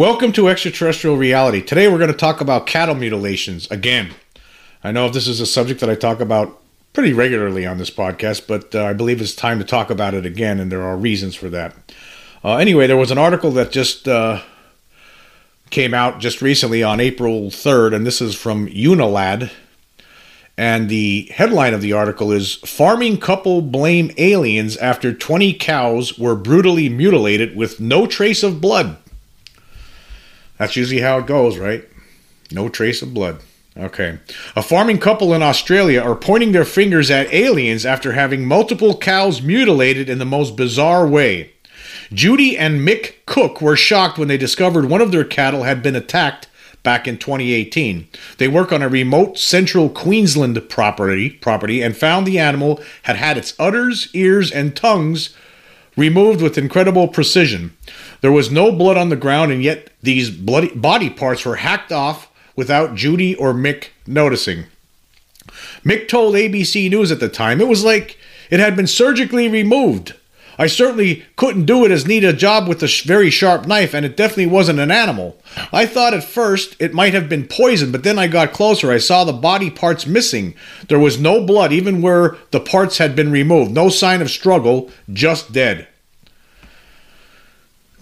Welcome to Extraterrestrial Reality. Today we're going to talk about cattle mutilations again. I know this is a subject that I talk about pretty regularly on this podcast, but uh, I believe it's time to talk about it again, and there are reasons for that. Uh, anyway, there was an article that just uh, came out just recently on April 3rd, and this is from Unilad. And the headline of the article is Farming Couple Blame Aliens After 20 Cows Were Brutally Mutilated with No Trace of Blood. That's usually how it goes, right? No trace of blood. Okay. A farming couple in Australia are pointing their fingers at aliens after having multiple cows mutilated in the most bizarre way. Judy and Mick Cook were shocked when they discovered one of their cattle had been attacked back in 2018. They work on a remote central Queensland property, property and found the animal had had its udders, ears, and tongues removed with incredible precision. There was no blood on the ground, and yet these bloody body parts were hacked off without Judy or Mick noticing. Mick told ABC News at the time it was like it had been surgically removed. I certainly couldn't do it as neat a job with a very sharp knife, and it definitely wasn't an animal. I thought at first it might have been poison, but then I got closer. I saw the body parts missing. There was no blood, even where the parts had been removed. No sign of struggle, just dead.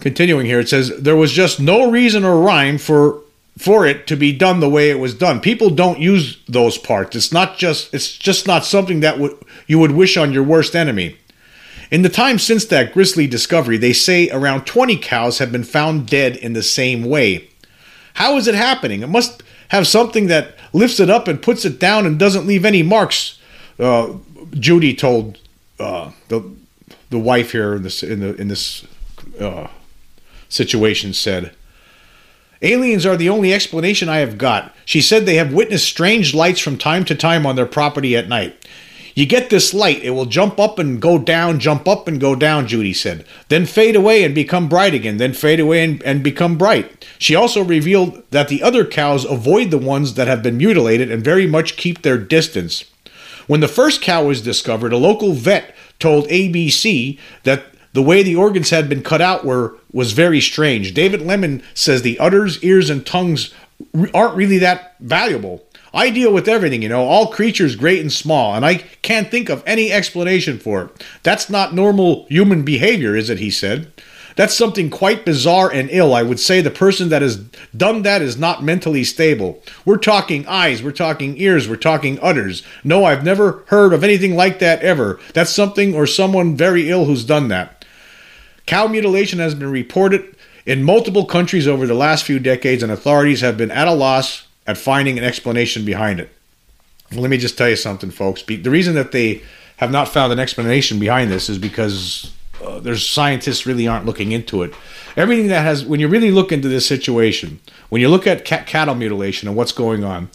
Continuing here, it says there was just no reason or rhyme for for it to be done the way it was done. People don't use those parts. It's not just it's just not something that would you would wish on your worst enemy. In the time since that grisly discovery, they say around 20 cows have been found dead in the same way. How is it happening? It must have something that lifts it up and puts it down and doesn't leave any marks. Uh, Judy told uh, the the wife here in this in the in this uh, situation said. Aliens are the only explanation I have got. She said they have witnessed strange lights from time to time on their property at night. You get this light, it will jump up and go down, jump up and go down, Judy said. Then fade away and become bright again, then fade away and, and become bright. She also revealed that the other cows avoid the ones that have been mutilated and very much keep their distance. When the first cow was discovered, a local vet told ABC that the way the organs had been cut out were was very strange. David Lemon says the udders, ears, and tongues aren't really that valuable. I deal with everything, you know, all creatures great and small, and I can't think of any explanation for it. That's not normal human behavior, is it? He said. That's something quite bizarre and ill. I would say the person that has done that is not mentally stable. We're talking eyes, we're talking ears, we're talking udders. No, I've never heard of anything like that ever. That's something or someone very ill who's done that. Cow mutilation has been reported in multiple countries over the last few decades, and authorities have been at a loss at finding an explanation behind it. Let me just tell you something, folks. The reason that they have not found an explanation behind this is because uh, there's scientists really aren't looking into it. Everything that has, when you really look into this situation, when you look at cattle mutilation and what's going on,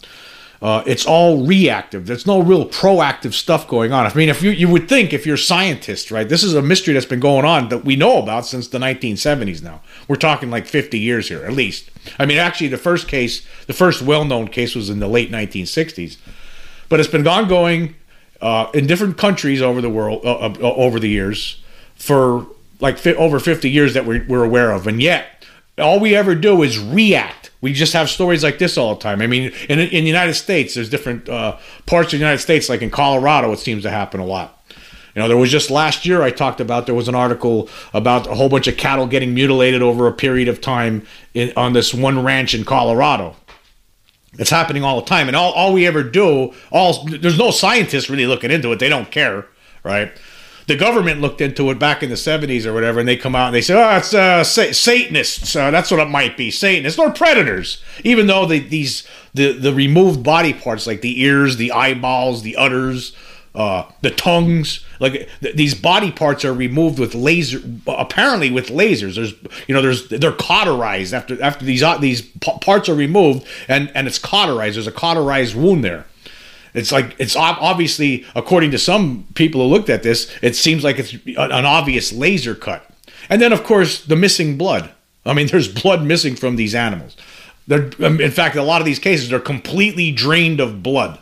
uh, it's all reactive. There's no real proactive stuff going on. I mean, if you you would think if you're scientists, right? This is a mystery that's been going on that we know about since the 1970s. Now we're talking like 50 years here, at least. I mean, actually, the first case, the first well-known case, was in the late 1960s, but it's been ongoing uh, in different countries over the world uh, uh over the years for like fi- over 50 years that we're, we're aware of, and yet all we ever do is react we just have stories like this all the time. I mean, in, in the United States, there's different uh, parts of the United States, like in Colorado, it seems to happen a lot. You know, there was just last year I talked about there was an article about a whole bunch of cattle getting mutilated over a period of time in, on this one ranch in Colorado. It's happening all the time, and all, all we ever do, all there's no scientists really looking into it. They don't care, right? The government looked into it back in the 70s or whatever, and they come out and they say, oh, it's uh, sa- Satanists. Uh, that's what it might be. Satanists or predators. Even though the, these the, the removed body parts, like the ears, the eyeballs, the udders, uh, the tongues, like th- these body parts are removed with laser, apparently with lasers. There's, you know, there's they're cauterized after after these uh, these p- parts are removed, and and it's cauterized. There's a cauterized wound there. It's like it's obviously, according to some people who looked at this, it seems like it's an obvious laser cut. And then, of course, the missing blood. I mean, there's blood missing from these animals. They're, um, in fact, a lot of these cases are completely drained of blood.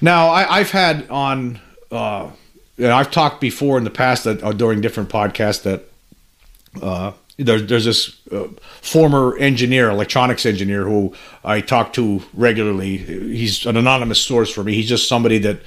Now, I, have had on, uh, and I've talked before in the past that uh, during different podcasts that uh, there's there's this uh, former engineer, electronics engineer, who I talk to regularly. He's an anonymous source for me. He's just somebody that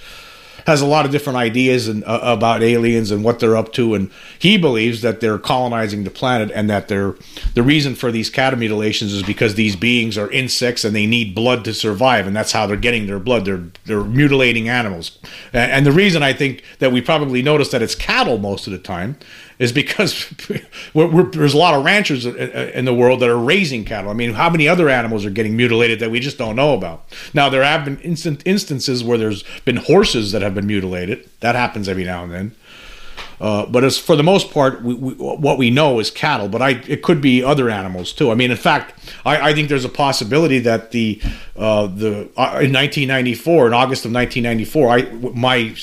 has a lot of different ideas and uh, about aliens and what they're up to, and he believes that they're colonizing the planet and that they're the reason for these cattle mutilations is because these beings are insects and they need blood to survive, and that's how they're getting their blood. They're they're mutilating animals, and, and the reason I think that we probably notice that it's cattle most of the time is because we're, we're, there's a lot of ranchers in the world that are raising cattle. I mean, how many other animals are getting mutilated that we just don't know about? Now, there have been instant instances where there's been horses that have been mutilated. That happens every now and then. Uh, but as for the most part, we, we, what we know is cattle. But I, it could be other animals too. I mean, in fact, I, I think there's a possibility that the uh, the uh, in 1994, in August of 1994, I my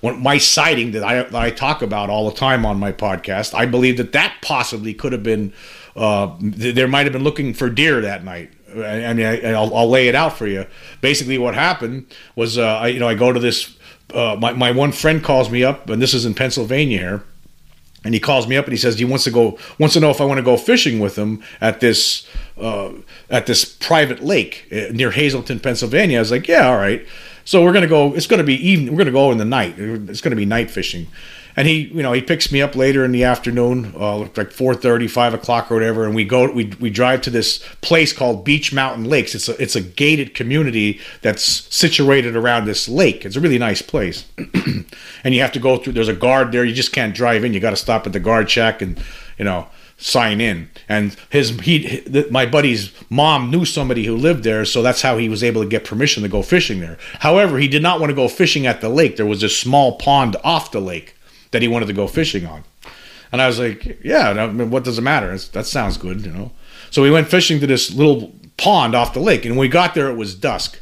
when my sighting that I, that I talk about all the time on my podcast, I believe that that possibly could have been, uh, there might have been looking for deer that night. I mean, I, will I'll lay it out for you. Basically, what happened was, uh, I, you know, I go to this. Uh, my my one friend calls me up, and this is in Pennsylvania here, and he calls me up and he says he wants to go wants to know if I want to go fishing with him at this uh, at this private lake uh, near Hazleton, Pennsylvania. I was like, yeah, all right. So we're gonna go. It's gonna be even. We're gonna go in the night. It's gonna be night fishing. And he, you know, he picks me up later in the afternoon, uh, like 4:30, 5 o'clock or whatever, and we go. We we drive to this place called Beech Mountain Lakes. It's a it's a gated community that's situated around this lake. It's a really nice place, and you have to go through. There's a guard there. You just can't drive in. You got to stop at the guard check and you know sign in. And his he my buddy's mom knew somebody who lived there, so that's how he was able to get permission to go fishing there. However, he did not want to go fishing at the lake. There was a small pond off the lake that he wanted to go fishing on. And I was like, yeah, what does it matter? that sounds good, you know. So we went fishing to this little pond off the lake, and when we got there, it was dusk.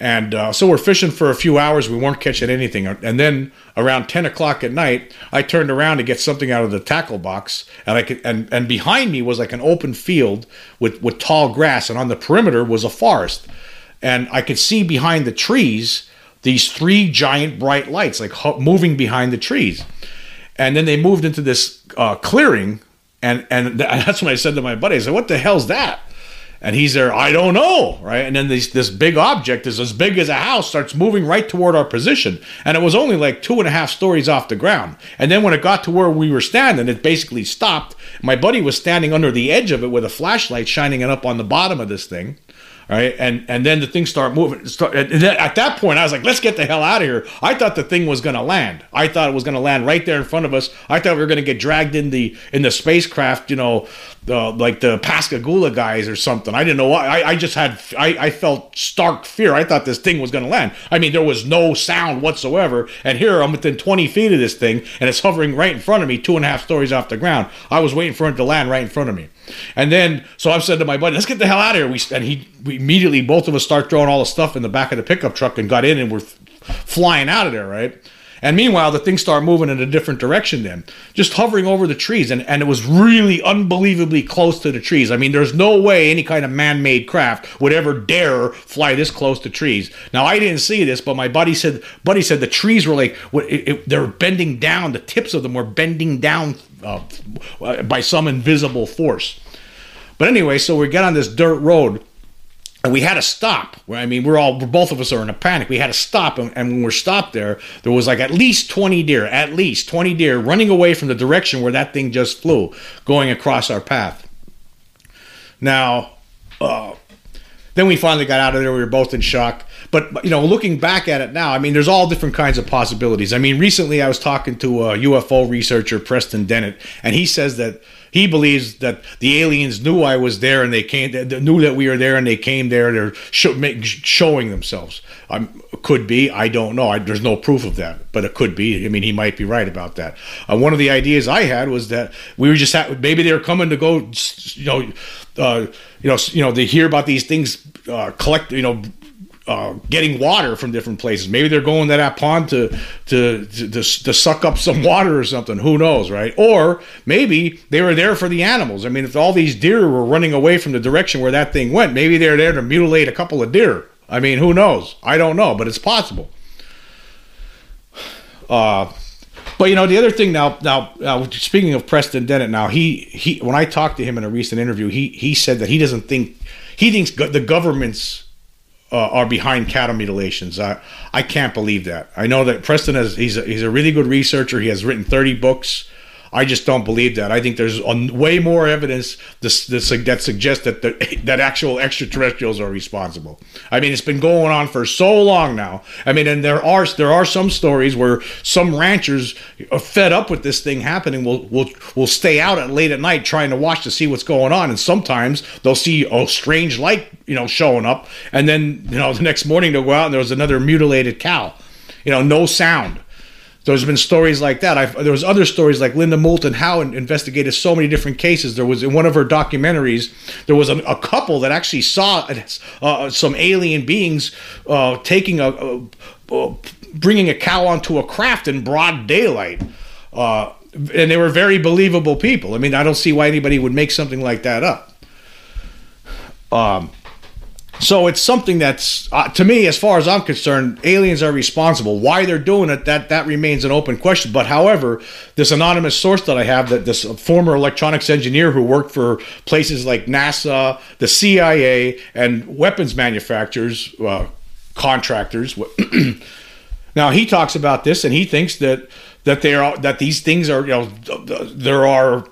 And uh, so we're fishing for a few hours. We weren't catching anything. And then around 10 o'clock at night, I turned around to get something out of the tackle box. And I could, and, and behind me was like an open field with, with tall grass. And on the perimeter was a forest. And I could see behind the trees these three giant bright lights, like moving behind the trees. And then they moved into this uh, clearing. And, and that's when I said to my buddy, I said, What the hell's that? And he's there, I don't know, right? And then this this big object is as big as a house starts moving right toward our position. And it was only like two and a half stories off the ground. And then when it got to where we were standing, it basically stopped. My buddy was standing under the edge of it with a flashlight shining it up on the bottom of this thing right? And and then the things start moving. Start, at that point, I was like, let's get the hell out of here. I thought the thing was going to land. I thought it was going to land right there in front of us. I thought we were going to get dragged in the in the spacecraft, you know, uh, like the Pascagoula guys or something. I didn't know why. I, I just had I, I felt stark fear. I thought this thing was going to land. I mean, there was no sound whatsoever, and here I'm within 20 feet of this thing, and it's hovering right in front of me, two and a half stories off the ground. I was waiting for it to land right in front of me. And then, so I've said to my buddy, let's get the hell out of here. We and he we immediately both of us start throwing all the stuff in the back of the pickup truck and got in and we're flying out of there, right? And meanwhile, the things started moving in a different direction then, just hovering over the trees. And, and it was really unbelievably close to the trees. I mean, there's no way any kind of man made craft would ever dare fly this close to trees. Now, I didn't see this, but my buddy said, buddy said the trees were like, it, it, they're bending down. The tips of them were bending down uh, by some invisible force. But anyway, so we get on this dirt road and we had to stop. I mean, we're all both of us are in a panic. We had to stop, and, and when we're stopped there, there was like at least twenty deer, at least twenty deer running away from the direction where that thing just flew, going across our path. Now, uh, then we finally got out of there. We were both in shock. But you know, looking back at it now, I mean, there's all different kinds of possibilities. I mean, recently I was talking to a UFO researcher, Preston Dennett, and he says that he believes that the aliens knew I was there and they came, they knew that we were there and they came there. They're make, showing themselves. Could be. I don't know. I, there's no proof of that, but it could be. I mean, he might be right about that. Uh, one of the ideas I had was that we were just maybe they were coming to go, you know, uh, you know, you know, they hear about these things, uh, collect, you know, uh, getting water from different places. Maybe they're going to that pond to, to to, to suck up some water or something. Who knows, right? Or maybe they were there for the animals. I mean, if all these deer were running away from the direction where that thing went, maybe they're there to mutilate a couple of deer. I mean, who knows? I don't know, but it's possible. Uh, but you know, the other thing now, now, now, speaking of Preston Dennett, now he he when I talked to him in a recent interview, he he said that he doesn't think he thinks the government's uh, are behind cattle mutilations. I I can't believe that. I know that Preston has he's a, he's a really good researcher. He has written thirty books. I just don't believe that. I think there's a, way more evidence that suggests that the, that actual extraterrestrials are responsible. I mean, it's been going on for so long now. I mean, and there are there are some stories where some ranchers are fed up with this thing happening will will will stay out at late at night trying to watch to see what's going on, and sometimes they'll see a strange light, you know, showing up, and then you know the next morning they'll go out and there was another mutilated cow, you know, no sound there's been stories like that. I've, there was other stories like Linda Moulton Howe investigated so many different cases. There was in one of her documentaries, there was a, a couple that actually saw uh, some alien beings uh, taking a, a, bringing a cow onto a craft in broad daylight. Uh, and they were very believable people. I mean, I don't see why anybody would make something like that up. Um, so it's something that's uh, to me, as far as I'm concerned, aliens are responsible. Why they're doing it, that that remains an open question. But however, this anonymous source that I have, that this former electronics engineer who worked for places like NASA, the CIA, and weapons manufacturers, uh, contractors. now he talks about this, and he thinks that that they are that these things are you know there are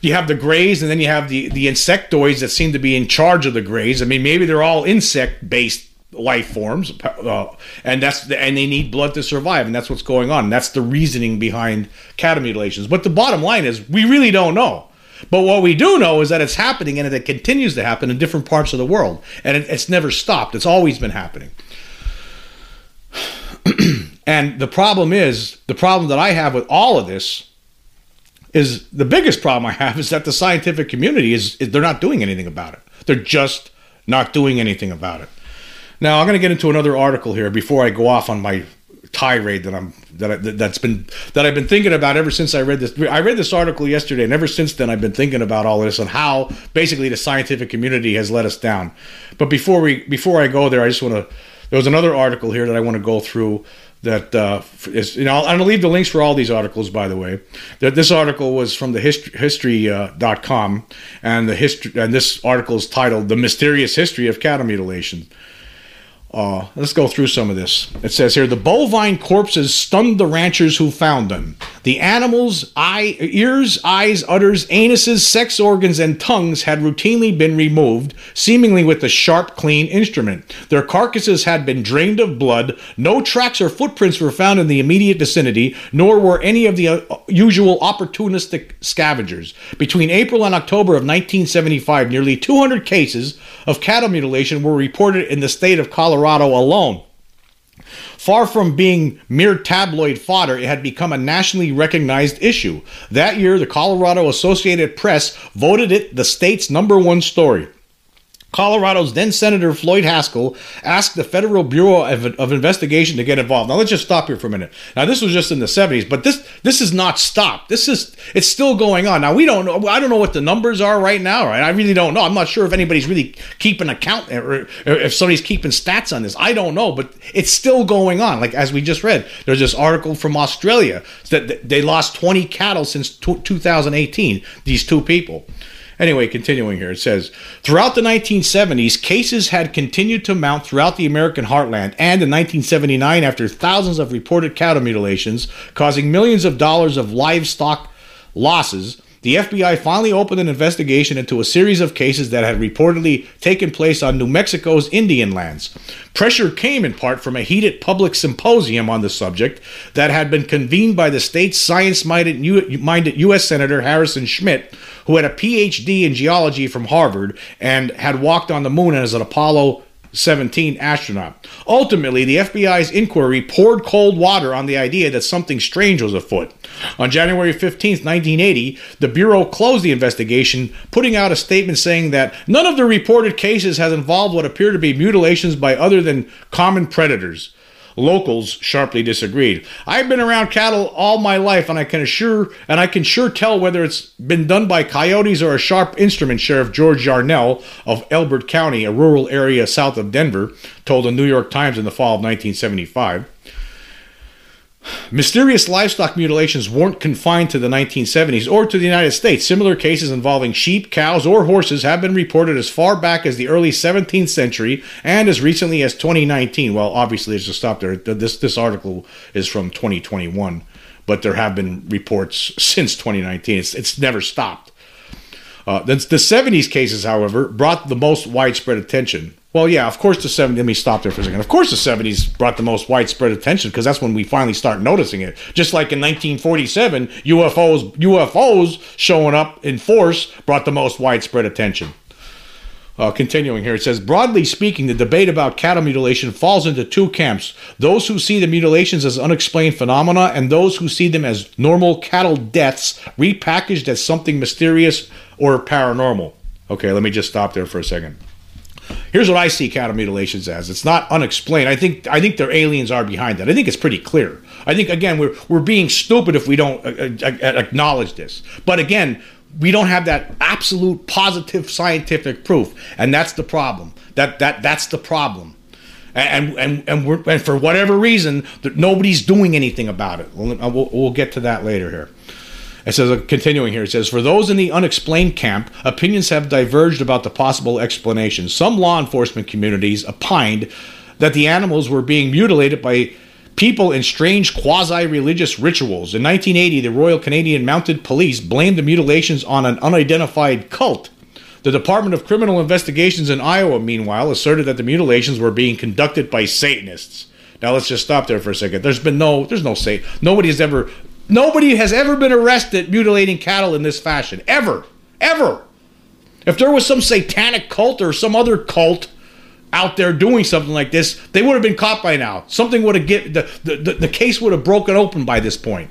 you have the grays and then you have the the insectoids that seem to be in charge of the grays. I mean, maybe they're all insect based life forms, uh, and that's the, and they need blood to survive, and that's what's going on. And that's the reasoning behind mutilations. But the bottom line is, we really don't know. But what we do know is that it's happening, and it continues to happen in different parts of the world, and it, it's never stopped. It's always been happening. and the problem is, the problem that I have with all of this is the biggest problem I have is that the scientific community is, is they're not doing anything about it. They're just not doing anything about it. Now I'm going to get into another article here before I go off on my tirade that I'm that I, that's been that I've been thinking about ever since I read this. I read this article yesterday, and ever since then I've been thinking about all this and how basically the scientific community has let us down. But before we before I go there, I just want to. There was another article here that I want to go through that uh, is, you know, I'm going to leave the links for all these articles, by the way. That this article was from the history, history.com, uh, and the history, and this article is titled "The Mysterious History of Cattle Mutilation." Uh, let's go through some of this. It says here the bovine corpses stunned the ranchers who found them. The animals' eye, ears, eyes, udders, anuses, sex organs, and tongues had routinely been removed, seemingly with a sharp, clean instrument. Their carcasses had been drained of blood. No tracks or footprints were found in the immediate vicinity, nor were any of the uh, usual opportunistic scavengers. Between April and October of 1975, nearly 200 cases of cattle mutilation were reported in the state of Colorado Colorado alone. Far from being mere tabloid fodder, it had become a nationally recognized issue. That year, the Colorado Associated Press voted it the state's number one story. Colorado's then Senator Floyd Haskell asked the Federal Bureau of, of, Investigation to get involved. Now let's just stop here for a minute. Now this was just in the 70s, but this this is not stopped. This is it's still going on. Now we don't know. I don't know what the numbers are right now. Right? I really don't know. I'm not sure if anybody's really keeping account or if somebody's keeping stats on this. I don't know, but it's still going on. Like as we just read, there's this article from Australia that they lost 20 cattle since 2018. These two people. Anyway, continuing here, it says Throughout the 1970s, cases had continued to mount throughout the American heartland, and in 1979, after thousands of reported cattle mutilations causing millions of dollars of livestock losses, the FBI finally opened an investigation into a series of cases that had reportedly taken place on New Mexico's Indian lands. Pressure came in part from a heated public symposium on the subject that had been convened by the state's science minded U.S. Senator Harrison Schmitt, who had a PhD in geology from Harvard and had walked on the moon as an Apollo 17 astronaut. Ultimately, the FBI's inquiry poured cold water on the idea that something strange was afoot. On January 15, 1980, the Bureau closed the investigation, putting out a statement saying that none of the reported cases has involved what appear to be mutilations by other than common predators. Locals sharply disagreed. I've been around cattle all my life, and I can assure and I can sure tell whether it's been done by coyotes or a sharp instrument. Sheriff George Yarnell of Elbert County, a rural area south of Denver, told the New York Times in the fall of 1975. Mysterious livestock mutilations weren't confined to the 1970s or to the United States. Similar cases involving sheep, cows, or horses have been reported as far back as the early 17th century and as recently as 2019. Well, obviously, there's a stop there. This this article is from 2021, but there have been reports since 2019. It's it's never stopped. Uh, the, the 70s cases, however, brought the most widespread attention. Well, yeah, of course the 70s, let me stop there for a second. Of course the 70s brought the most widespread attention because that's when we finally start noticing it. Just like in 1947, UFOs UFOs showing up in force brought the most widespread attention. Uh, continuing here, it says broadly speaking, the debate about cattle mutilation falls into two camps: those who see the mutilations as unexplained phenomena, and those who see them as normal cattle deaths repackaged as something mysterious or paranormal. Okay, let me just stop there for a second. Here's what I see cattle mutilations as. It's not unexplained. I think I think their aliens are behind that. I think it's pretty clear. I think again we're we're being stupid if we don't uh, uh, acknowledge this. But again, we don't have that absolute positive scientific proof, and that's the problem. That that that's the problem. And and and, we're, and for whatever reason, nobody's doing anything about it. We'll, we'll, we'll get to that later here. It says, uh, continuing here, it says, for those in the unexplained camp, opinions have diverged about the possible explanations. Some law enforcement communities opined that the animals were being mutilated by people in strange quasi religious rituals. In 1980, the Royal Canadian Mounted Police blamed the mutilations on an unidentified cult. The Department of Criminal Investigations in Iowa, meanwhile, asserted that the mutilations were being conducted by Satanists. Now let's just stop there for a second. There's been no, there's no Satan. Nobody has ever Nobody has ever been arrested mutilating cattle in this fashion. Ever. Ever. If there was some satanic cult or some other cult out there doing something like this, they would have been caught by now. Something would have get the, the, the, the case would have broken open by this point.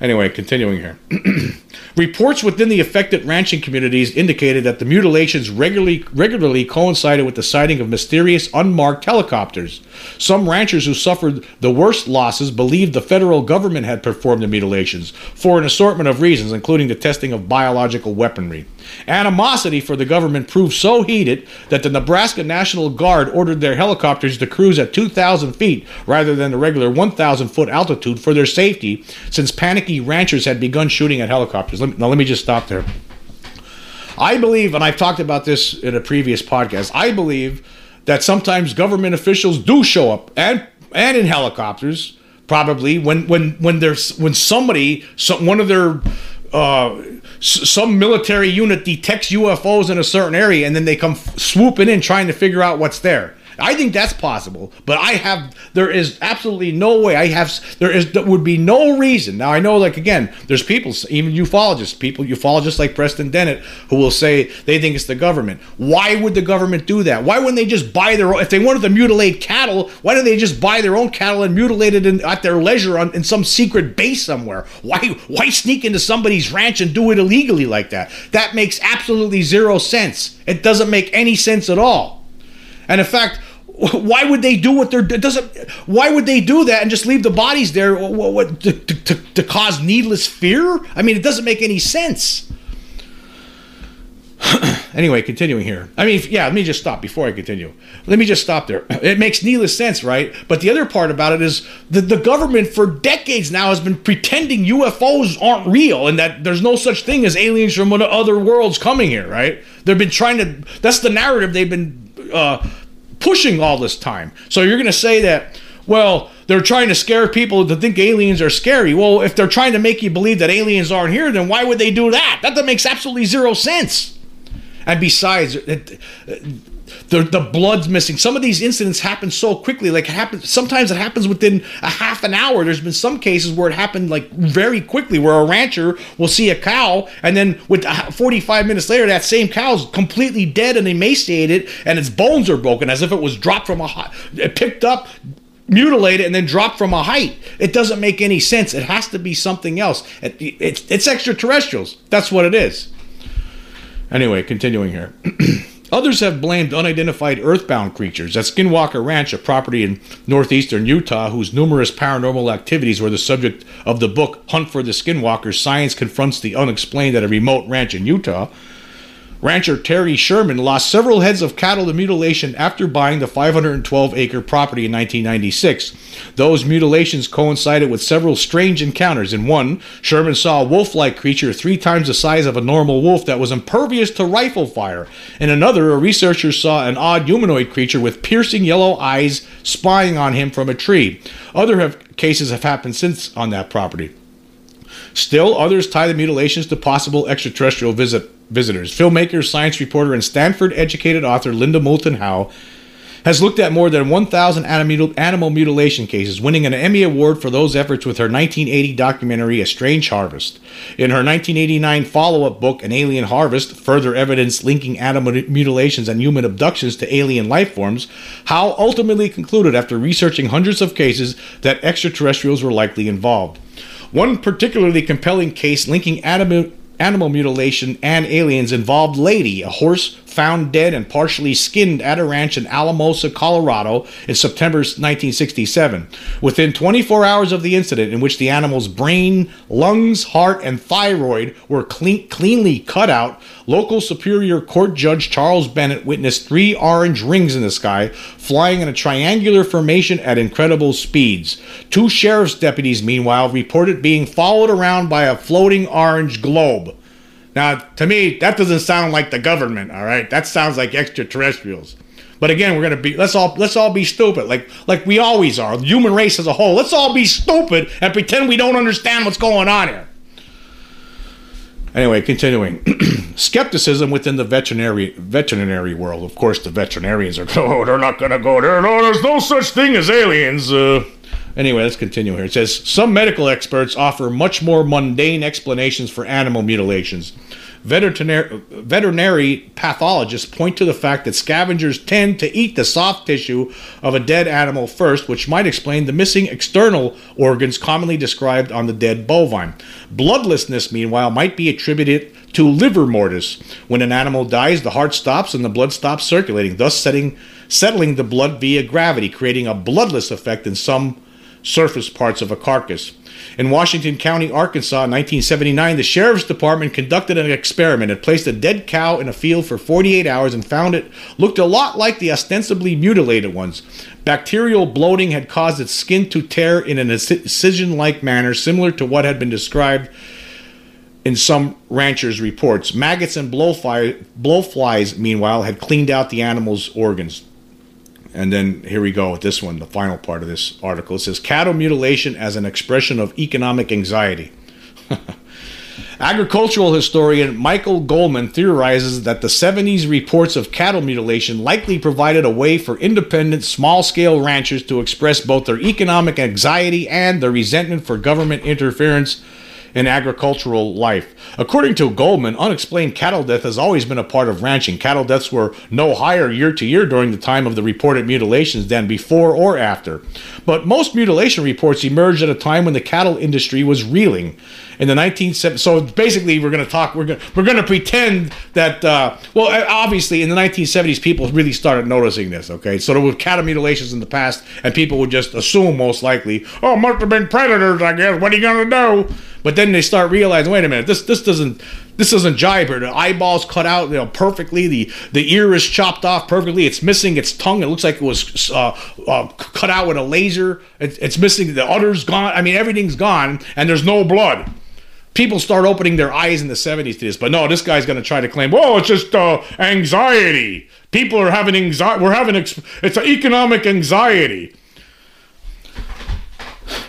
Anyway, continuing here. Reports within the affected ranching communities indicated that the mutilations regularly regularly coincided with the sighting of mysterious unmarked helicopters. Some ranchers who suffered the worst losses believed the federal government had performed the mutilations for an assortment of reasons, including the testing of biological weaponry. Animosity for the government proved so heated that the Nebraska National Guard ordered their helicopters to cruise at 2,000 feet rather than the regular 1,000 foot altitude for their safety, since panicky ranchers had begun shooting at helicopters. Now, let me just stop there. I believe, and I've talked about this in a previous podcast, I believe that sometimes government officials do show up and and in helicopters probably when when when there's when somebody some, one of their uh, some military unit detects UFOs in a certain area and then they come swooping in trying to figure out what's there. I think that's possible, but I have there is absolutely no way I have there is there would be no reason. Now I know like again, there's people even ufologists, people ufologists like Preston Dennett who will say they think it's the government. Why would the government do that? Why wouldn't they just buy their own if they wanted to mutilate cattle, why don't they just buy their own cattle and mutilate it in, at their leisure on, in some secret base somewhere? Why why sneak into somebody's ranch and do it illegally like that? That makes absolutely zero sense. It doesn't make any sense at all. And in fact, why would they do what they're doesn't why would they do that and just leave the bodies there? What, what to, to, to, cause needless fear? I mean it doesn't make any sense. Anyway continuing here. I mean yeah let me just stop before i continue. Let me just stop there. It makes needless sense right? But the other part about it is that the government for decades now has been pretending ufos aren't real and that there's no such thing as aliens from other worlds coming here right? They've been trying to that's the narrative they've been uh, pushing all this time. So you're going to say that, well, they're trying to scare people to think aliens are scary. Well, if they're trying to make you believe that aliens aren't here, then why would they do that? That, makes absolutely zero sense. And besides, it, the the blood's missing. Some of these incidents happen so quickly. Like it happens sometimes it happens within a half an hour. There's been some cases where it happened like very quickly, where a rancher will see a cow and then with uh, 45 minutes later, that same cow's completely dead and emaciated, and its bones are broken as if it was dropped from a high. it picked up Mutilated and then dropped from a height. It doesn't make any sense. It has to be something else. It, it, it's extraterrestrials. That's what it is. Anyway, continuing here. Others have blamed unidentified earthbound creatures at Skinwalker Ranch, a property in northeastern Utah whose numerous paranormal activities were the subject of the book Hunt for the Skinwalker Science Confronts the Unexplained at a Remote Ranch in Utah. Rancher Terry Sherman lost several heads of cattle to mutilation after buying the 512 acre property in 1996. Those mutilations coincided with several strange encounters. In one, Sherman saw a wolf like creature three times the size of a normal wolf that was impervious to rifle fire. In another, a researcher saw an odd humanoid creature with piercing yellow eyes spying on him from a tree. Other have, cases have happened since on that property. Still, others tie the mutilations to possible extraterrestrial visit visitors. Filmmaker, science reporter, and Stanford educated author Linda Moulton Howe has looked at more than 1,000 animal mutilation cases, winning an Emmy Award for those efforts with her 1980 documentary A Strange Harvest. In her 1989 follow up book, An Alien Harvest Further Evidence Linking Animal Mutilations and Human Abductions to Alien Life Forms, Howe ultimately concluded after researching hundreds of cases that extraterrestrials were likely involved. One particularly compelling case linking animal animal mutilation and aliens involved. Lady, a horse found dead and partially skinned at a ranch in Alamosa, Colorado in September 1967. Within 24 hours of the incident, in which the animal's brain, lungs, heart, and thyroid were clean, cleanly cut out, local Superior Court Judge Charles Bennett witnessed three orange rings in the sky flying in a triangular formation at incredible speeds. Two sheriff's deputies, meanwhile, reported being followed around by a floating orange globe. Now, to me, that doesn't sound like the government. All right, that sounds like extraterrestrials. But again, we're gonna be let's all let's all be stupid, like like we always are. The human race as a whole. Let's all be stupid and pretend we don't understand what's going on here. Anyway, continuing. Skepticism within the veterinary veterinary world. Of course, the veterinarians are oh, they're not to go there. No, there's no such thing as aliens. Uh, Anyway, let's continue here. It says some medical experts offer much more mundane explanations for animal mutilations. Veterinary, veterinary pathologists point to the fact that scavengers tend to eat the soft tissue of a dead animal first, which might explain the missing external organs commonly described on the dead bovine. Bloodlessness, meanwhile, might be attributed to livor mortis. When an animal dies, the heart stops and the blood stops circulating, thus setting, settling the blood via gravity, creating a bloodless effect in some surface parts of a carcass. In Washington County, Arkansas, in 1979, the Sheriff's Department conducted an experiment and placed a dead cow in a field for 48 hours and found it looked a lot like the ostensibly mutilated ones. Bacterial bloating had caused its skin to tear in an incision like manner, similar to what had been described in some ranchers' reports. Maggots and blowfly, blowflies, meanwhile, had cleaned out the animal's organs. And then here we go with this one, the final part of this article. It says cattle mutilation as an expression of economic anxiety. Agricultural historian Michael Goldman theorizes that the 70s reports of cattle mutilation likely provided a way for independent, small scale ranchers to express both their economic anxiety and their resentment for government interference in agricultural life. According to Goldman, unexplained cattle death has always been a part of ranching. Cattle deaths were no higher year to year during the time of the reported mutilations than before or after. But most mutilation reports emerged at a time when the cattle industry was reeling in the 1970s. So basically, we're going to talk. We're going we're going to pretend that. Uh, well, obviously, in the 1970s, people really started noticing this. Okay, so there were cattle mutilations in the past, and people would just assume, most likely, oh, must have been predators. I guess. What are you going to do? But then they start realizing, wait a minute, this this doesn't this doesn't jibe. The eyeballs cut out, you know, perfectly. The the ear is chopped off perfectly. It's missing its tongue. It looks like it was uh, uh, cut out with a laser. It, it's missing the udder's gone. I mean, everything's gone, and there's no blood people start opening their eyes in the 70s to this. But no, this guy's going to try to claim, "Well, it's just uh, anxiety. People are having anxiety. We're having ex- it's an economic anxiety."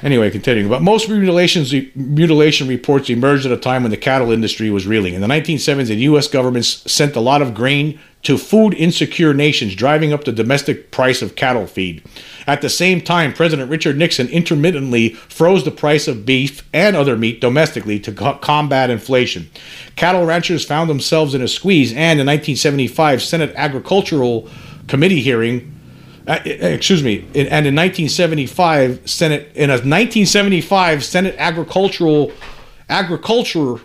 Anyway, continuing. But most mutilations, mutilation reports emerged at a time when the cattle industry was reeling. In the 1970s, the U.S. government sent a lot of grain to food insecure nations, driving up the domestic price of cattle feed. At the same time, President Richard Nixon intermittently froze the price of beef and other meat domestically to co- combat inflation. Cattle ranchers found themselves in a squeeze, and in 1975 Senate Agricultural Committee hearing uh, excuse me, and in 1975, Senate in a 1975 Senate Agricultural Agriculture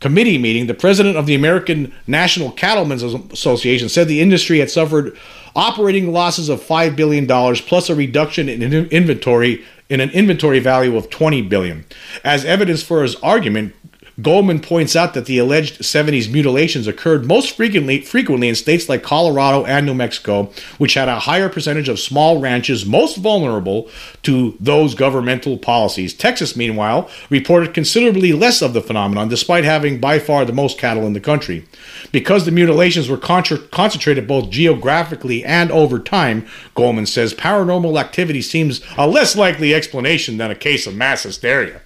Committee meeting, the president of the American National Cattlemen's Association said the industry had suffered operating losses of five billion dollars plus a reduction in inventory in an inventory value of 20 billion. As evidence for his argument, Goldman points out that the alleged 70s mutilations occurred most frequently, frequently in states like Colorado and New Mexico, which had a higher percentage of small ranches most vulnerable to those governmental policies. Texas, meanwhile, reported considerably less of the phenomenon, despite having by far the most cattle in the country. Because the mutilations were contra- concentrated both geographically and over time, Goldman says paranormal activity seems a less likely explanation than a case of mass hysteria.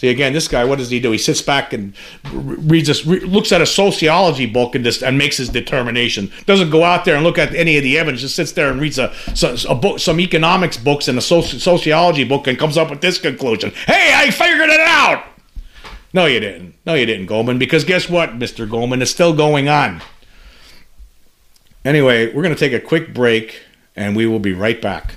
See again, this guy, what does he do? He sits back and reads this, re- looks at a sociology book and just and makes his determination. Doesn't go out there and look at any of the evidence. Just sits there and reads a, a book, some economics books and a soci- sociology book, and comes up with this conclusion. Hey, I figured it out. No, you didn't. No, you didn't, Goldman. Because guess what, Mister Goldman, it's still going on. Anyway, we're going to take a quick break, and we will be right back.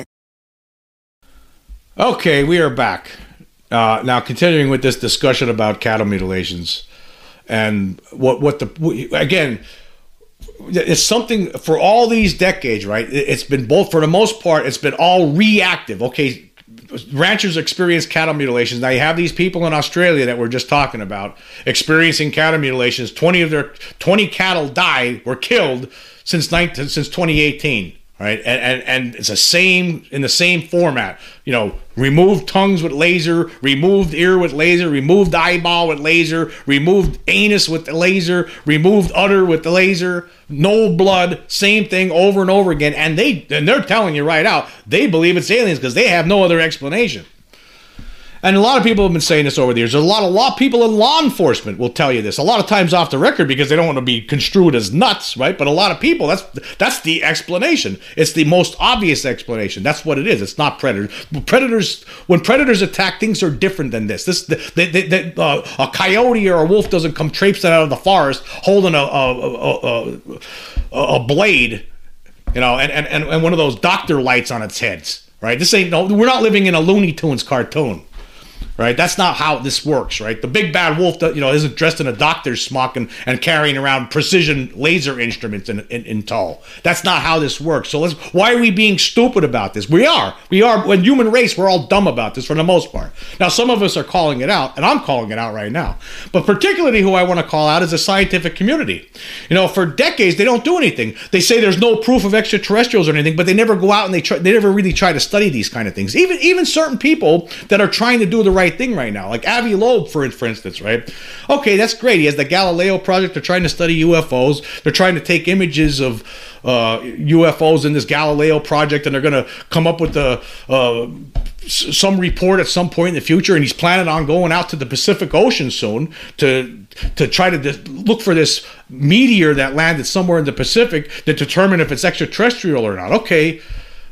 Okay, we are back. Uh, now, continuing with this discussion about cattle mutilations and what what the again, it's something for all these decades, right? It's been both for the most part, it's been all reactive. Okay, ranchers experience cattle mutilations. Now you have these people in Australia that we're just talking about experiencing cattle mutilations. Twenty of their twenty cattle died, were killed since 19, since 2018 right? And, and and it's the same in the same format. You know, removed tongues with laser, removed ear with laser, removed eyeball with laser, removed anus with the laser, removed udder with the laser, no blood, same thing over and over again. And they and they're telling you right out, they believe it's aliens because they have no other explanation. And a lot of people have been saying this over the years. A lot of law people in law enforcement will tell you this. A lot of times off the record because they don't want to be construed as nuts, right? But a lot of people, that's that's the explanation. It's the most obvious explanation. That's what it is. It's not predators. Predators, when predators attack, things are different than this. This, they, they, they, uh, a coyote or a wolf doesn't come traipsing out of the forest holding a a, a, a, a blade, you know, and, and and one of those doctor lights on its heads, right? This ain't no. We're not living in a Looney Tunes cartoon right? That's not how this works, right? The big bad wolf, you know, isn't dressed in a doctor's smock and, and carrying around precision laser instruments in, in, in tow. That's not how this works. So let's, why are we being stupid about this? We are. We are. When human race, we're all dumb about this for the most part. Now, some of us are calling it out, and I'm calling it out right now. But particularly who I want to call out is the scientific community. You know, for decades they don't do anything. They say there's no proof of extraterrestrials or anything, but they never go out and they try, they never really try to study these kind of things. Even even certain people that are trying to do the right right thing right now. Like Avi Loeb, for for instance, right? Okay, that's great. He has the Galileo project. They're trying to study UFOs. They're trying to take images of uh, UFOs in this Galileo project, and they're going to come up with the. Uh, some report at some point in the future, and he's planning on going out to the Pacific Ocean soon to to try to look for this meteor that landed somewhere in the Pacific to determine if it's extraterrestrial or not. Okay,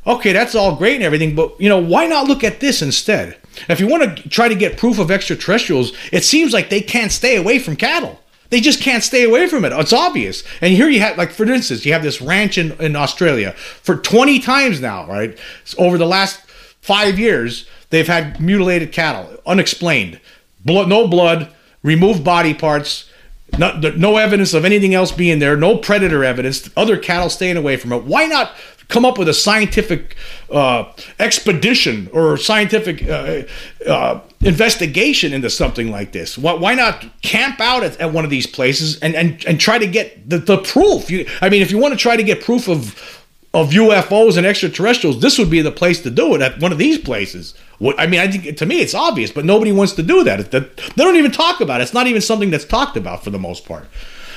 okay, that's all great and everything, but you know, why not look at this instead? If you want to try to get proof of extraterrestrials, it seems like they can't stay away from cattle. They just can't stay away from it. It's obvious. And here you have, like, for instance, you have this ranch in, in Australia for 20 times now, right? Over the last five years, they've had mutilated cattle, unexplained. Blood, no blood, removed body parts, no, no evidence of anything else being there, no predator evidence, other cattle staying away from it. Why not come up with a scientific uh, expedition or scientific uh, uh, investigation into something like this. Why, why not camp out at, at, one of these places and, and, and try to get the, the proof? You, I mean, if you want to try to get proof of of UFOs and extraterrestrials, this would be the place to do it at one of these places. I mean, I think to me it's obvious, but nobody wants to do that. They don't even talk about it. It's not even something that's talked about for the most part.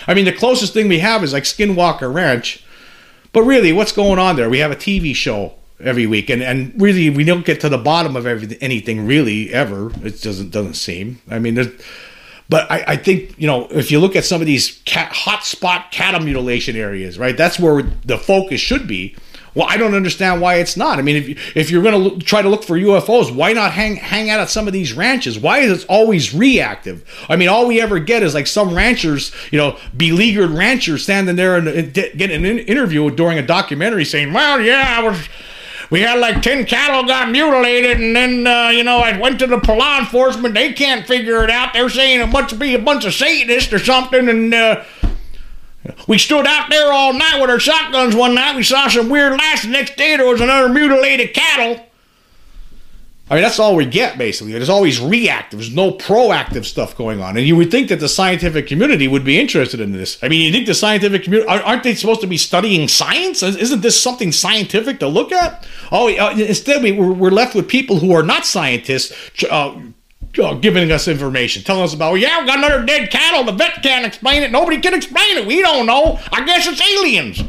I mean, the closest thing we have is like Skinwalker Ranch, but really, what's going on there? We have a TV show every week, and, and really, we don't get to the bottom of everything, anything really ever. It doesn't doesn't seem. I mean. But I, I think you know if you look at some of these cat, hot spot cattle mutilation areas, right? That's where the focus should be well, I don't understand why it's not. I mean, if, you, if you're going to try to look for UFOs, why not hang hang out at some of these ranches? Why is it always reactive? I mean, all we ever get is like some ranchers, you know, beleaguered ranchers standing there and, and getting an interview during a documentary saying, "Well, yeah, I was." we had like 10 cattle got mutilated and then uh, you know i went to the law enforcement they can't figure it out they're saying it must be a bunch of satanists or something and uh, we stood out there all night with our shotguns one night. We saw some weird lights. The next day there was another mutilated cattle. I mean, that's all we get, basically. There's always reactive. There's no proactive stuff going on. And you would think that the scientific community would be interested in this. I mean, you think the scientific community, aren't they supposed to be studying science? Isn't this something scientific to look at? Oh, uh, instead, we, we're left with people who are not scientists uh, uh, giving us information, telling us about, yeah, we got another dead cattle. The vet can't explain it. Nobody can explain it. We don't know. I guess it's aliens.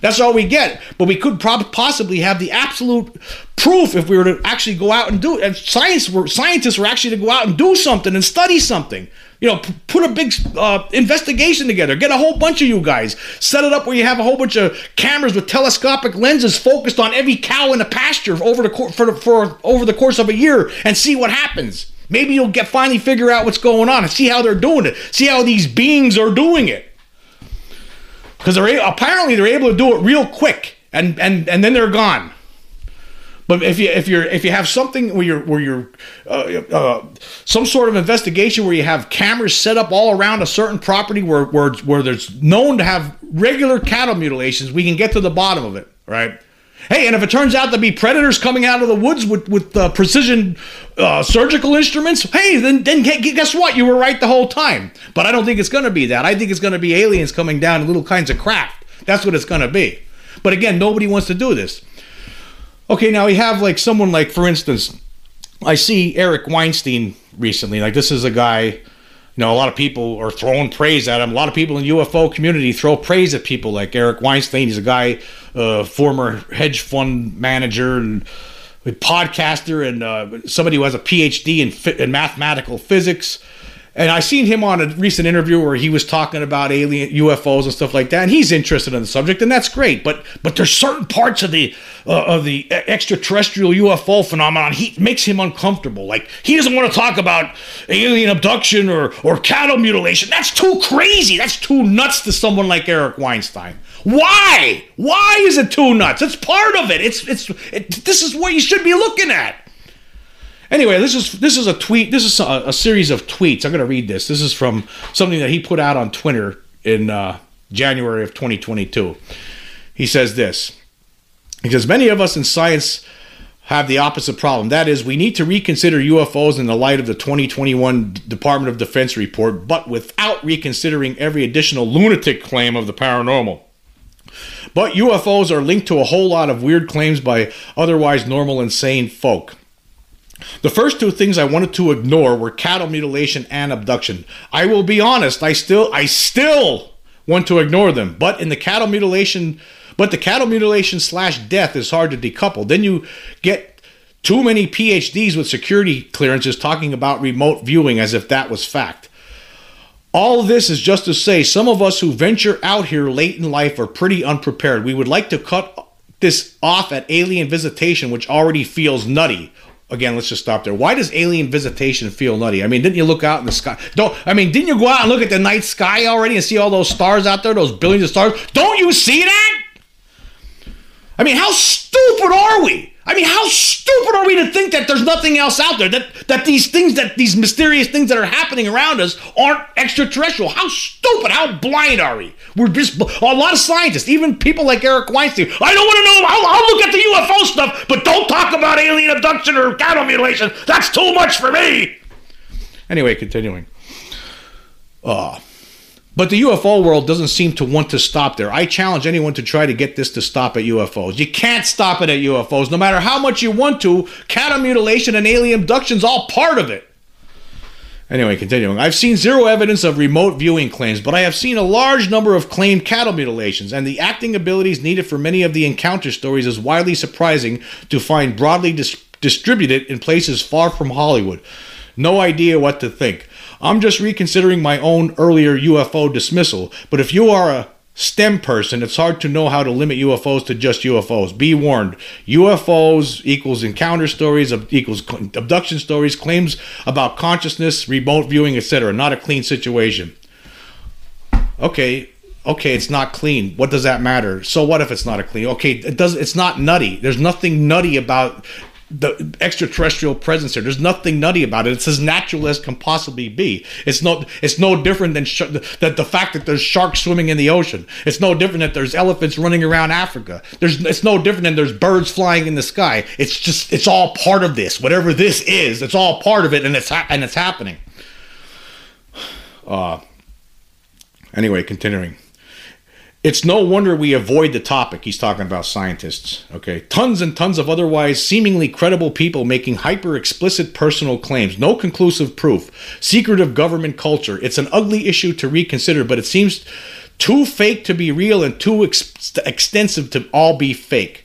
That's all we get. But we could prob- possibly have the absolute proof if we were to actually go out and do it. And science were, scientists were actually to go out and do something and study something. You know, p- put a big uh, investigation together. Get a whole bunch of you guys. Set it up where you have a whole bunch of cameras with telescopic lenses focused on every cow in the pasture over the for, for over the course of a year and see what happens. Maybe you'll get finally figure out what's going on and see how they're doing it. See how these beings are doing it. Because they're apparently they're able to do it real quick, and and and then they're gone. But if you if you're if you have something where you're where you're uh, uh, some sort of investigation where you have cameras set up all around a certain property where where where there's known to have regular cattle mutilations, we can get to the bottom of it, right? Hey, and if it turns out to be predators coming out of the woods with with uh, precision uh, surgical instruments, hey, then then guess what? You were right the whole time. But I don't think it's going to be that. I think it's going to be aliens coming down in little kinds of craft. That's what it's going to be. But again, nobody wants to do this. Okay, now we have like someone like, for instance, I see Eric Weinstein recently. Like this is a guy, you know, a lot of people are throwing praise at him. A lot of people in the UFO community throw praise at people like Eric Weinstein. He's a guy, uh, former hedge fund manager and podcaster, and uh, somebody who has a PhD in, fi- in mathematical physics. And I seen him on a recent interview where he was talking about alien UFOs and stuff like that, and he's interested in the subject, and that's great. But but there's certain parts of the uh, of the extraterrestrial UFO phenomenon he makes him uncomfortable. Like he doesn't want to talk about alien abduction or or cattle mutilation. That's too crazy. That's too nuts to someone like Eric Weinstein. Why? Why is it too nuts? It's part of it. It's it's it, this is what you should be looking at. Anyway, this is this is a tweet. This is a, a series of tweets. I'm going to read this. This is from something that he put out on Twitter in uh, January of 2022. He says this. He says many of us in science have the opposite problem. That is, we need to reconsider UFOs in the light of the 2021 Department of Defense report, but without reconsidering every additional lunatic claim of the paranormal. But UFOs are linked to a whole lot of weird claims by otherwise normal, insane folk. The first two things I wanted to ignore were cattle mutilation and abduction. I will be honest, I still I still want to ignore them, but in the cattle mutilation but the cattle mutilation slash death is hard to decouple. Then you get too many PhDs with security clearances talking about remote viewing as if that was fact. All this is just to say some of us who venture out here late in life are pretty unprepared. We would like to cut this off at alien visitation, which already feels nutty again, let's just stop there. Why does alien visitation feel nutty? I mean, didn't you look out in the sky? Don't I mean, didn't you go out and look at the night sky already and see all those stars out there, those billions of stars? Don't you see that? I mean, how stupid are we? I mean, how stupid are we to think that there's nothing else out there? That that these things, that these mysterious things that are happening around us aren't extraterrestrial? How stupid, how blind are we? We're just a lot of scientists, even people like Eric Weinstein. I don't want to know. I'll, I'll look at the UFO stuff, but don't talk about alien abduction or cattle mutilation. That's too much for me. Anyway, continuing. Uh, but the UFO world doesn't seem to want to stop there. I challenge anyone to try to get this to stop at UFOs. You can't stop it at UFOs, no matter how much you want to. Cattle mutilation and alien abduction's all part of it. Anyway, continuing. I've seen zero evidence of remote viewing claims, but I have seen a large number of claimed cattle mutilations, and the acting abilities needed for many of the encounter stories is widely surprising to find broadly dis- distributed in places far from Hollywood. No idea what to think. I'm just reconsidering my own earlier UFO dismissal, but if you are a STEM person, it's hard to know how to limit UFOs to just UFOs. Be warned: UFOs equals encounter stories, equals abduction stories, claims about consciousness, remote viewing, etc. Not a clean situation. Okay, okay, it's not clean. What does that matter? So what if it's not a clean? Okay, it does. It's not nutty. There's nothing nutty about the extraterrestrial presence here. There's nothing nutty about it. It's as natural as can possibly be. It's no it's no different than sh- that the fact that there's sharks swimming in the ocean. It's no different that there's elephants running around Africa. There's it's no different than there's birds flying in the sky. It's just it's all part of this. Whatever this is, it's all part of it, and it's ha- and it's happening. Uh. Anyway, continuing. It's no wonder we avoid the topic. He's talking about scientists. Okay. Tons and tons of otherwise seemingly credible people making hyper explicit personal claims. No conclusive proof. Secretive government culture. It's an ugly issue to reconsider, but it seems too fake to be real and too ex- extensive to all be fake.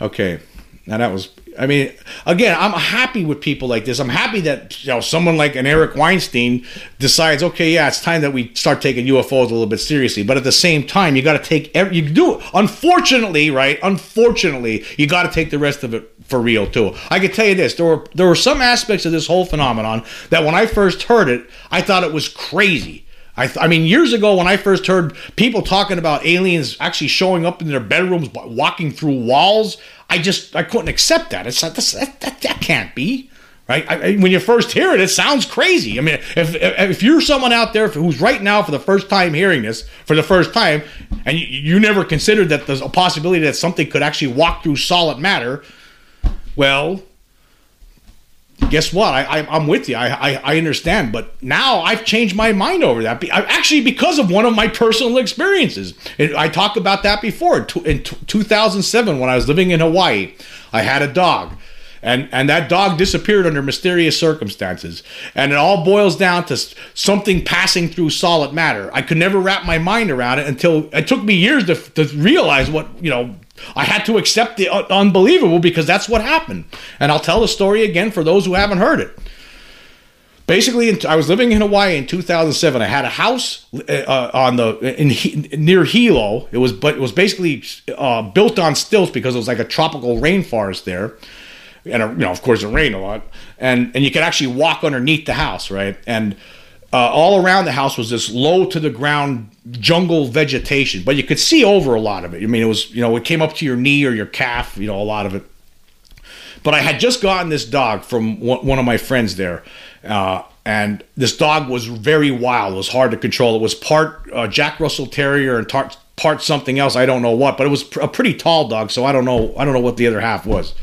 Okay. Now that was I mean, again, I'm happy with people like this. I'm happy that you know someone like an Eric Weinstein decides, okay, yeah, it's time that we start taking UFOs a little bit seriously. But at the same time, you got to take every, you do. Unfortunately, right? Unfortunately, you got to take the rest of it for real too. I can tell you this: there were there were some aspects of this whole phenomenon that when I first heard it, I thought it was crazy. I, th- I, mean, years ago when I first heard people talking about aliens actually showing up in their bedrooms, walking through walls, I just I couldn't accept that. It's like that, that, that can't be right. I, when you first hear it, it sounds crazy. I mean, if if you're someone out there who's right now for the first time hearing this for the first time, and you, you never considered that there's a possibility that something could actually walk through solid matter, well, guess what? I, I I'm with you. I, I I understand, but now I've changed my mind over that. Be- I- Actually, because of one of my personal experiences, I talked about that before. In tw- In t- 2007, when I was living in Hawaii, I had a dog. And, and that dog disappeared under mysterious circumstances. And it all boils down to something passing through solid matter. I could never wrap my mind around it until it took me years to, to realize what, you know, I had to accept the unbelievable because that's what happened. And I'll tell the story again for those who haven't heard it. Basically, I was living in Hawaii in 2007. I had a house uh, on the in, near Hilo. It was, but it was basically uh, built on stilts because it was like a tropical rainforest there, and uh, you know, of course, it rained a lot. And and you could actually walk underneath the house, right? And uh, all around the house was this low to the ground jungle vegetation, but you could see over a lot of it. I mean, it was you know, it came up to your knee or your calf, you know, a lot of it. But I had just gotten this dog from one of my friends there, uh, and this dog was very wild. It was hard to control. It was part uh, Jack Russell Terrier and tar- part something else. I don't know what, but it was pr- a pretty tall dog. So I don't know. I don't know what the other half was.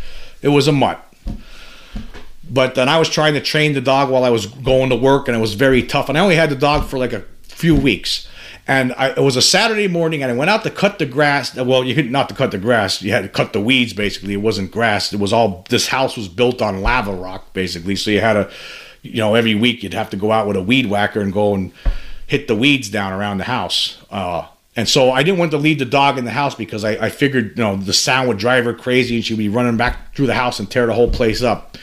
It was a mutt. But then I was trying to train the dog while I was going to work, and it was very tough. And I only had the dog for like a few weeks. And I, it was a Saturday morning, and I went out to cut the grass. Well, you could not to cut the grass; you had to cut the weeds. Basically, it wasn't grass. It was all. This house was built on lava rock, basically. So you had to, you know, every week you'd have to go out with a weed whacker and go and hit the weeds down around the house. Uh, and so I didn't want to leave the dog in the house because I, I figured, you know, the sound would drive her crazy and she'd be running back through the house and tear the whole place up.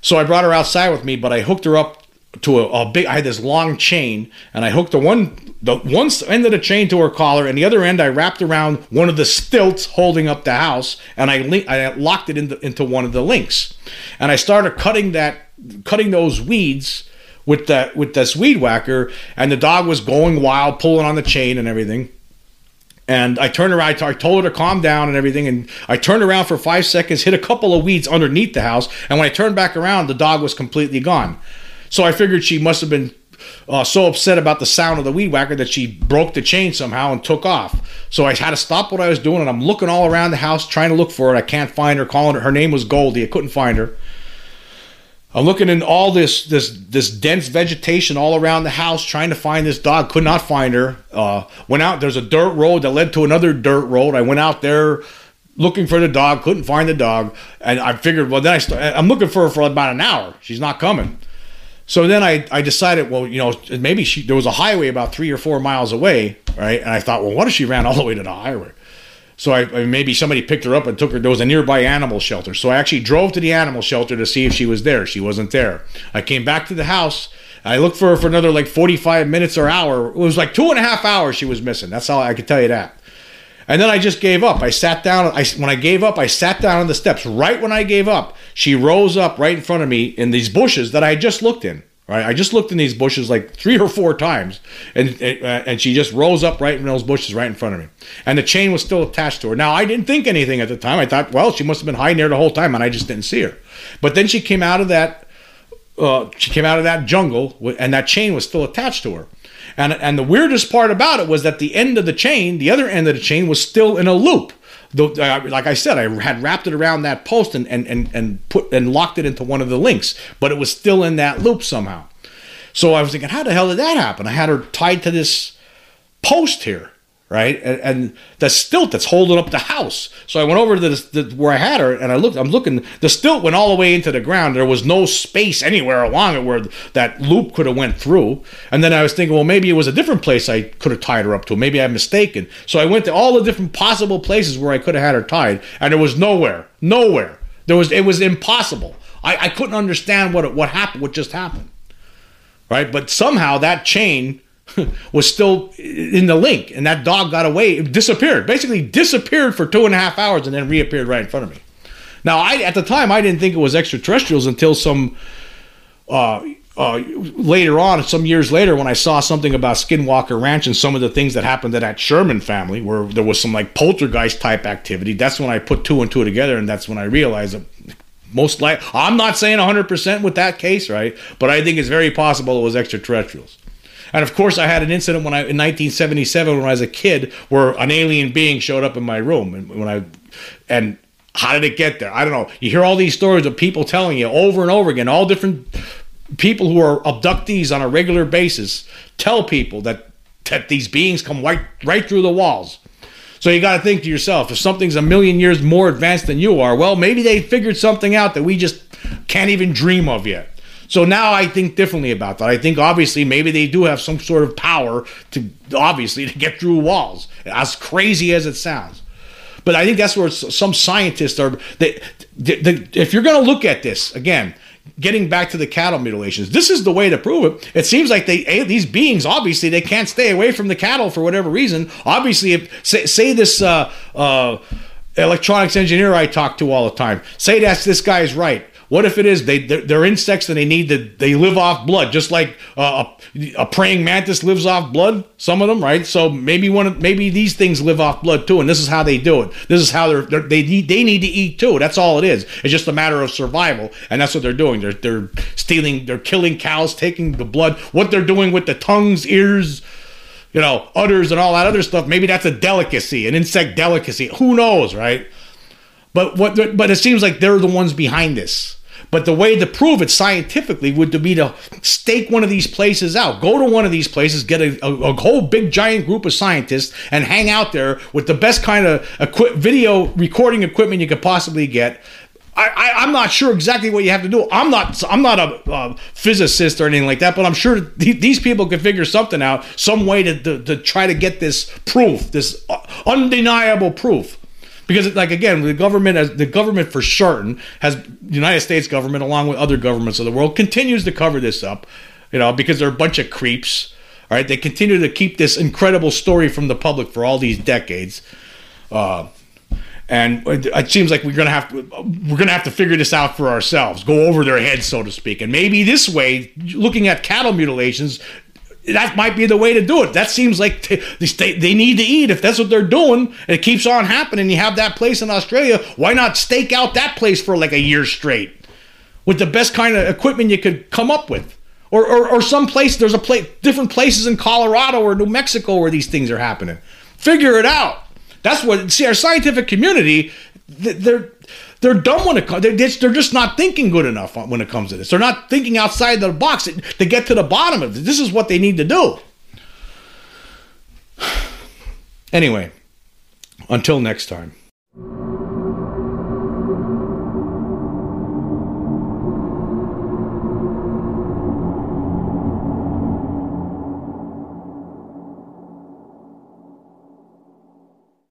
So I brought her outside with me, but I hooked her up to a, a big. I had this long chain, and I hooked the one the one end of the chain to her collar, and the other end I wrapped around one of the stilts holding up the house, and I link, I locked it into into one of the links, and I started cutting that cutting those weeds with that with this weed whacker, and the dog was going wild, pulling on the chain and everything. And I turned around, I told her to calm down and everything. And I turned around for five seconds, hit a couple of weeds underneath the house. And when I turned back around, the dog was completely gone. So I figured she must have been uh, so upset about the sound of the weed whacker that she broke the chain somehow and took off. So I had to stop what I was doing and I'm looking all around the house trying to look for it. I can't find her, calling her. Her name was Goldie. I couldn't find her. I'm looking in all this this this dense vegetation all around the house, trying to find this dog. Could not find her. Uh, went out. There's a dirt road that led to another dirt road. I went out there looking for the dog. Couldn't find the dog, and I figured, well, then I st- I'm looking for her for about an hour. She's not coming. So then I, I decided, well, you know, maybe she there was a highway about three or four miles away, right? And I thought, well, what if she ran all the way to the highway? So I, I- maybe somebody picked her up and took her. There was a nearby animal shelter, so I actually drove to the animal shelter to see if she was there. She wasn't there. I came back to the house. I looked for her for another like forty-five minutes or hour. It was like two and a half hours she was missing. That's all I could tell you that. And then I just gave up. I sat down. I when I gave up, I sat down on the steps. Right when I gave up, she rose up right in front of me in these bushes that I just looked in. Right, I just looked in these bushes like three or four times, and and she just rose up right in those bushes right in front of me, and the chain was still attached to her. Now I didn't think anything at the time. I thought, well, she must have been hiding there the whole time, and I just didn't see her. But then she came out of that uh, she came out of that jungle and that chain was still attached to her. And, and the weirdest part about it was that the end of the chain, the other end of the chain, was still in a loop. Uh, like I said, I had wrapped it around that post and, and, and, and put and locked it into one of the links, but it was still in that loop somehow. So I was thinking, how the hell did that happen? I had her tied to this post here, right? And, and the stilt that's holding up the house. So I went over to the, the where I had her, and I looked. I'm looking. The stilt went all the way into the ground. There was no space anywhere along it where that loop could have went through. And then I was thinking, well, maybe it was a different place I could have tied her up to. Maybe I'm mistaken. So I went to all the different possible places where I could have had her tied, and there was nowhere, nowhere. There was. It was impossible. I, I couldn't understand what what happened. What just happened right? But somehow that chain was still in the link, and that dog got away, it disappeared, basically disappeared for two and a half hours, and then reappeared right in front of me. Now, I at the time I didn't think it was extraterrestrials until some uh, uh, later on, some years later, when I saw something about Skinwalker Ranch and some of the things that happened to that Sherman family, where there was some like poltergeist type activity. That's when I put two and two together, and that's when I realized that most like I'm not saying 100% with that case, right? But I think it's very possible it was extraterrestrials. And of course, I had an incident when I in 1977 when I was a kid where an alien being showed up in my room, and when I and How did it get there? I don't know. You hear all these stories of people telling you over and over again, all different people who are abductees on a regular basis tell people that that these beings come right right through the walls. So you got to think to yourself, if something's a million years more advanced than you are, well, maybe they figured something out that we just can't even dream of yet. So now I think differently about that. I think obviously maybe they do have some sort of power to obviously to get through walls, as crazy as it sounds. But I think that's where some scientists are. They, if you're going to look at this again, getting back to the cattle mutilations, this is the way to prove it. It seems like they these beings obviously they can't stay away from the cattle for whatever reason. Obviously, if say, say this uh, uh, electronics engineer I talk to all the time, say that this guy is right. What if it is they they're, they're insects and they need to they live off blood just like uh, a, a praying mantis lives off blood. Some of them, right? So maybe one of, maybe these things live off blood too, and this is how they do it. This is how they're, they're they need they need to eat too. That's all it is. It's just a matter of survival, and that's what they're doing. They're they're stealing, they're killing cows, taking the blood. What they're doing with the tongues, ears you know, udders and all that other stuff. Maybe that's a delicacy, an insect delicacy. Who knows, right? But what? But it seems like they're the ones behind this. But the way to prove it scientifically would be to stake one of these places out. Go to one of these places, get a, a, a whole big giant group of scientists, and hang out there with the best kind of equi- video recording equipment you could possibly get. I, am not sure exactly what you have to do. I'm not I'm not a, a physicist or anything like that, but I'm sure th- these people can figure something out, some way to, to, to try to get this proof, this uh, undeniable proof because like again the government as the government for certain has the united states government along with other governments of the world continues to cover this up you know because they're a bunch of creeps all right? They continue to keep this incredible story from the public for all these decades. Uh, and it seems like we're gonna have to we're gonna have to figure this out for ourselves go over their heads so to speak. And maybe this way looking at cattle mutilations that might be the way to do it. That seems like t- they, they need to eat. If that's what they're doing, it keeps on happening, you have that place in Australia, why not stake out that place for like a year straight with the best kind of equipment you could come up with? Or, or, or some place, there's a place, different places in Colorado or New Mexico where these things are happening. Figure it out. That's what, see, our scientific community, they're, they're dumb when it comes. They're, they're just not thinking good enough when it comes to this. They're not thinking outside the box to get to the bottom of it. This is what they need to do. Anyway, until next time.